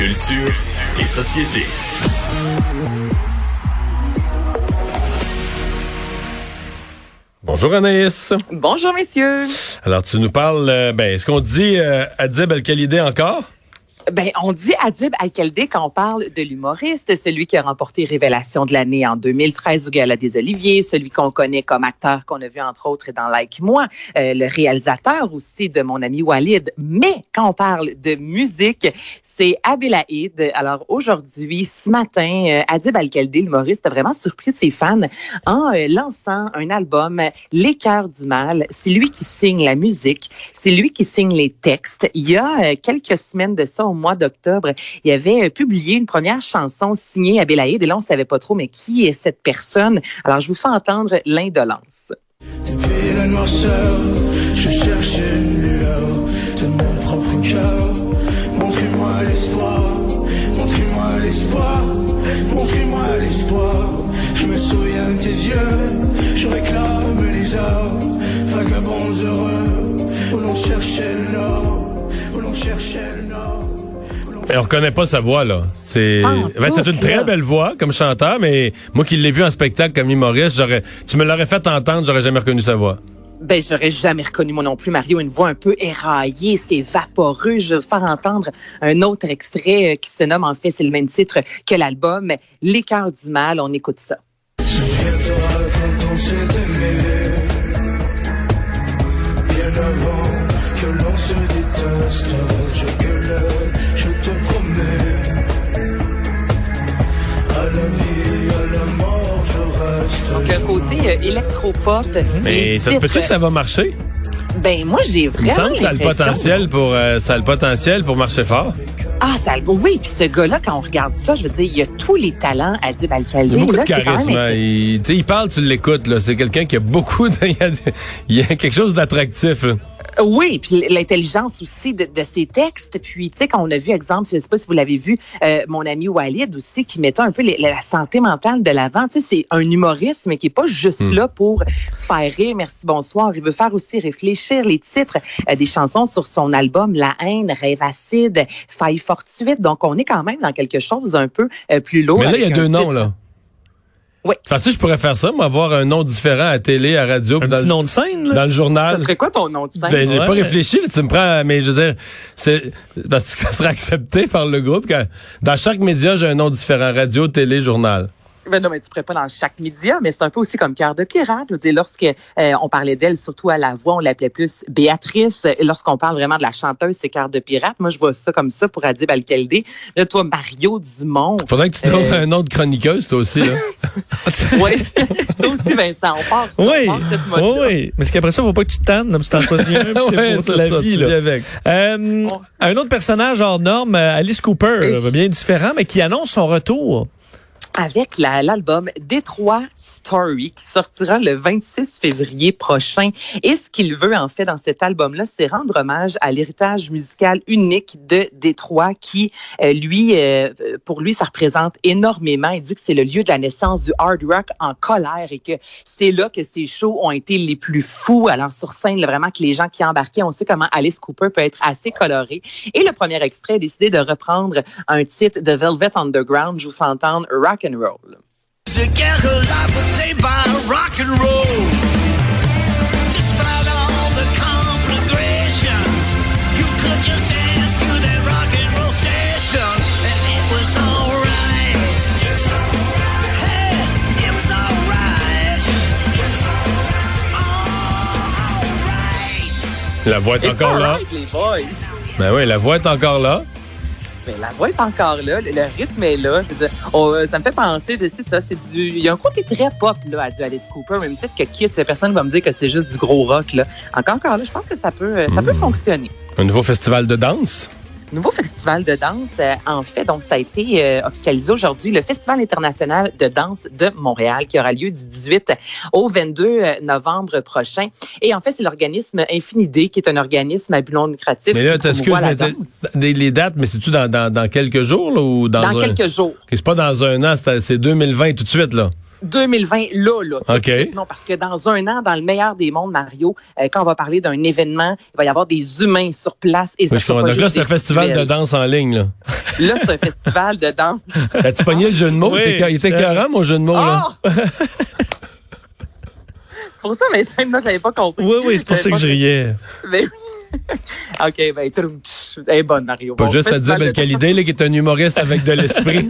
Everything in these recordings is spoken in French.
Culture et société. Bonjour Anaïs. Bonjour messieurs. Alors tu nous parles, euh, ben, est-ce qu'on dit euh, Adib El-Khalidé encore? Ben, on dit Adib Al-Khalidé quand on parle de l'humoriste, celui qui a remporté Révélation de l'année en 2013 au Gala des Oliviers, celui qu'on connaît comme acteur qu'on a vu entre autres dans Like Moi, euh, le réalisateur aussi de mon ami Walid. Mais quand on parle de musique, c'est Abelaïd. Alors aujourd'hui, ce matin, euh, Adib Al-Khalidé, l'humoriste, a vraiment surpris ses fans en euh, lançant un album, Les Cœurs du Mal. C'est lui qui signe la musique, c'est lui qui signe les textes. Il y a quelques semaines de ça, au mois d'octobre, il avait euh, publié une première chanson signée à Belaïd. Et là, on ne savait pas trop, mais qui est cette personne? Alors, je vous fais entendre l'indolence. Depuis la noirceur, je cherchais une lueur de mon propre cœur. Montrez-moi l'espoir, montrez-moi l'espoir, montrez-moi l'espoir. Je me souviens de tes yeux, je réclame Et on reconnaît pas sa voix, là. C'est, Ah, une très là. belle voix comme chanteur, mais moi qui l'ai vu en spectacle comme humoriste, j'aurais, tu me l'aurais fait entendre, j'aurais jamais reconnu sa voix. Ben, j'aurais jamais reconnu moi non plus, Mario, une voix un peu éraillée, c'est vaporeux. Je vais vous faire entendre un autre extrait euh, qui se nomme, en fait, c'est le même titre que l'album, Les cœurs du mal. On écoute ça. Souviens-toi quand on s'est aimé, bien avant que l'on se déteste. Je gueulais, je te promets, à la vie, à la mort, je reste. Donc, un côté euh, électropop. Mais Les ça se peut-tu que ça va marcher? Ben, moi, j'ai Il me vraiment semble que ça a le potentiel pour, euh, ça a le potentiel pour marcher fort. Ah, ça, oui, puis ce gars-là, quand on regarde ça, je veux dire, il y a tous les talents à Adib Il Al-Khalidé. a beaucoup de Là, quand charisme. même- hein. Il, il parle, tu l'écoutes, là. C'est quelqu'un qui a beaucoup de, il y a, il y a quelque chose d'attractif, là. Oui, puis l'intelligence aussi de, de ses textes. Puis, tu sais, quand on a vu, exemple, je sais pas si vous l'avez vu, euh, mon ami Walid aussi, qui mettait un peu les- la santé mentale de l'avant. Tu sais, c'est un humoriste, mais qui est pas juste Hmm. là pour faire rire, merci, bonsoir. Il veut faire aussi réfléchir les titres euh, des chansons sur son album La haine, Rêve acide, Faille fortuite. Donc, on est quand même dans quelque chose un peu euh, plus lourd. Mais là, il y a deux noms, là. Oui. Parce que je pourrais faire ça, moi, avoir un nom différent à télé, à radio, Un dans, petit nom de scène, là. dans le journal. Ça serait quoi ton nom de scène? Ben, j'ai Ouais. pas réfléchi, là, tu me prends, mais je veux dire, c'est, parce que ça sera accepté par le groupe que dans chaque média, j'ai un nom différent. Radio, télé, journal. Ben non, mais tu ne pas dans chaque média, mais c'est un peu aussi comme Cœur de pirate. Je veux dire, lorsque euh, on parlait d'elle, surtout à la voix, on l'appelait plus Béatrice. Et Lorsqu'on parle vraiment de la chanteuse, c'est Cœur de pirate. Moi, je vois ça comme ça pour Adib Al-Khalidé. Là, toi, Mario Dumont. Faudrait que tu trouves Euh. un de chroniqueuse, toi aussi, là. oui, toi aussi, Vincent, on part ça, Oui, on part cette mode-là. oui. Mais c'est qu'après ça, faut pas que tu te tannes, que t'en choisis un, c'est Ouais, pour ça, la ça, vie, tu là. avec. Euh, un autre personnage hors norme, Alice Cooper, bien différent, mais qui annonce son retour. Avec la- l'album Détroit Story qui sortira le 26 février prochain. Et ce qu'il veut en fait dans cet album-là, c'est rendre hommage à l'héritage musical unique de Détroit qui, euh, lui, euh, pour lui, ça représente énormément. Il dit que c'est le lieu de la naissance du hard rock en colère et que c'est là que ces shows ont été les plus fous. Alors sur scène, vraiment que les gens qui embarquaient, on sait comment Alice Cooper peut être assez coloré. Et le premier extrait a décidé de reprendre un titre de Velvet Underground. Je vous fais entendre Rock rock and roll. Despite all the conflagrations, you could just ask who that rock and roll session, and it was alright. Hey, it was alright. Alright. La voix est It's encore là. alright, les boys. Ben oui, la voix est encore là. Ben, la voix est encore là, le, le rythme est là. Je veux dire, on, euh, ça me fait penser, de- c'est ça, c'est du, il y a un côté très pop là à du Alice Cooper, même titre que Kiss, personne va me dire que c'est juste du gros rock là. Encore, encore là, je pense que ça peut, euh, ça peut fonctionner. Un nouveau festival de danse? Nouveau festival de danse, euh, en fait, donc ça a été euh, officialisé aujourd'hui, le Festival international de danse de Montréal, qui aura lieu du 18 au 22 euh, novembre prochain. Et en fait, c'est l'organisme Infinidé, qui est un organisme à but non lucratif. Mais là, t'es- les, dates, mais c'est-tu dans, dans, dans quelques jours là, ou dans, Dans un... quelques jours. C'est pas dans un an, c'est 2020 tout de suite, là. 2020, là, là. tout de OK. suite. Non, parce que dans un an, dans le meilleur des mondes, Mario, euh, quand on va parler d'un événement, il va y avoir des humains sur place. Et ça Oui, je sera pas Donc là, c'est un festival de danse en ligne, là. Là, c'est un festival de danse. As-tu pogné le jeu de mots? Oui, Il était- écœurant, mon jeu de mots, là. Oh! c'est pour ça, mais ça, moi, j'avais pas compris. Oui, oui, c'est pour ça que je riais. Mais oui. OK, ben, elle est bonne, Mario. Pas Bon, juste à dire Belle Qualité, là, qui est un humoriste avec de l'esprit.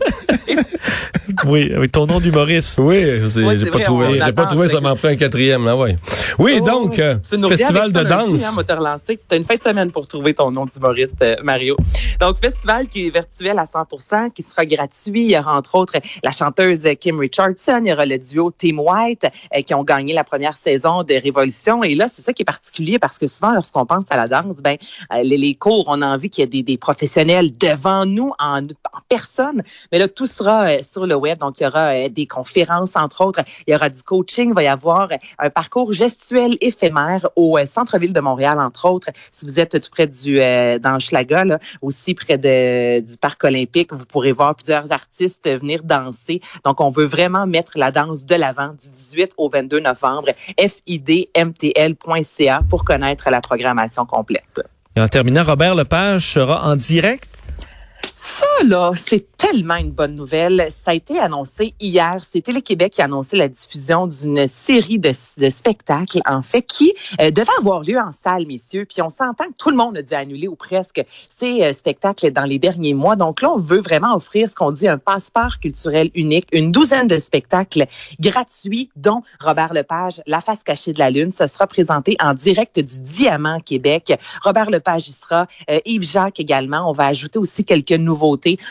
Oui, avec ton nom d'humoriste. oui, j'ai pas vrai, trouvé. J'ai pas trouvé, ça m'en prend un quatrième, là, ouais. Oui, Oh, donc, euh, tu festival de danse. Hein, relancer. T'as une fin de semaine pour trouver ton nom d'humoriste, euh, Mario. Donc, festival qui est virtuel à 100 qui sera gratuit. Il y aura entre autres la chanteuse Kim Richardson, il y aura le duo Team White euh, qui ont gagné la première saison de Révolution. Et là, c'est ça qui est particulier parce que souvent, lorsqu'on pense à la danse, ben euh, les, les cours, on a envie qu'il y ait des, des professionnels devant nous en, en personne. Mais là, tout sera euh, sur le web. Donc, il y aura euh, des conférences, entre autres. Il y aura du coaching. Il va y avoir euh, un parcours gestuel éphémère au euh, centre-ville de Montréal, entre autres. Si vous êtes tout près du euh, dans Hochelaga, là, aussi près de, du parc olympique, vous pourrez voir plusieurs artistes venir danser. Donc, on veut vraiment mettre la danse de l'avant du 18 au 22 novembre. fidmtl.ca pour connaître la programmation complète. Et en terminant, Robert Lepage sera en direct. Ça, là, c'est tellement une bonne nouvelle. Ça a été annoncé hier. C'est Télé-Québec qui a annoncé la diffusion d'une série de, spectacles, en fait, qui euh, devait avoir lieu en salle, messieurs. Puis on s'entend que tout le monde a dû annuler ou presque ces euh, spectacles dans les derniers mois. Donc là, on veut vraiment offrir ce qu'on dit un passeport culturel unique, une douzaine de spectacles gratuits, dont Robert Lepage, La face cachée de la Lune. Ce sera présenté en direct du Diamant Québec. Robert Lepage y sera, euh, Yves Jacques également. On va ajouter aussi quelques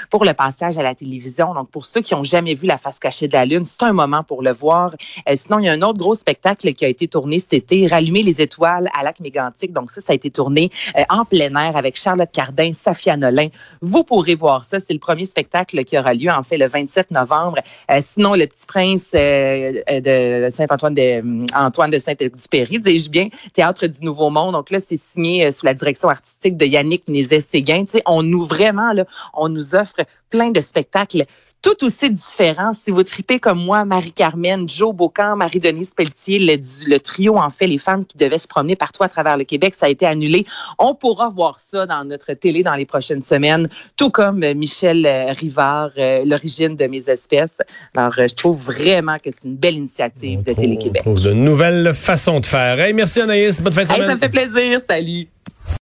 pour le passage à la télévision. Donc, pour ceux qui ont jamais vu La face cachée de la Lune, c'est un moment pour le voir. Euh, sinon, il y a un autre gros spectacle qui a été tourné cet été, Rallumer les étoiles à Lac Mégantic. Donc, ça, ça a été tourné euh, en plein air avec Charlotte Cardin, Safia Nolin. Vous pourrez voir ça. C'est le premier spectacle qui aura lieu, en fait, le 27 novembre. Euh, sinon, Le Petit Prince de Saint-Antoine de, Antoine de Saint-Exupéry, dis-je bien, Théâtre du Nouveau Monde. Donc là, c'est signé sous la direction artistique de Yannick Nézet-Séguin. On nous vraiment, là, on nous offre plein de spectacles tout aussi différents. Si vous tripez comme moi, Marie-Carmen, Joe Beaucamp, Marie-Denise Pelletier, le, trio, en fait, les femmes qui devaient se promener partout à travers le Québec, ça a été annulé. On pourra voir ça dans notre télé dans les prochaines semaines, tout comme euh, Michel euh, Rivard, euh, l'origine de mes espèces. Alors, je trouve vraiment que c'est une belle initiative de Télé-Québec. de nouvelles façons de faire. Hey, merci Anaïs, bonne fin de Hey, semaine. ça me fait plaisir. Salut.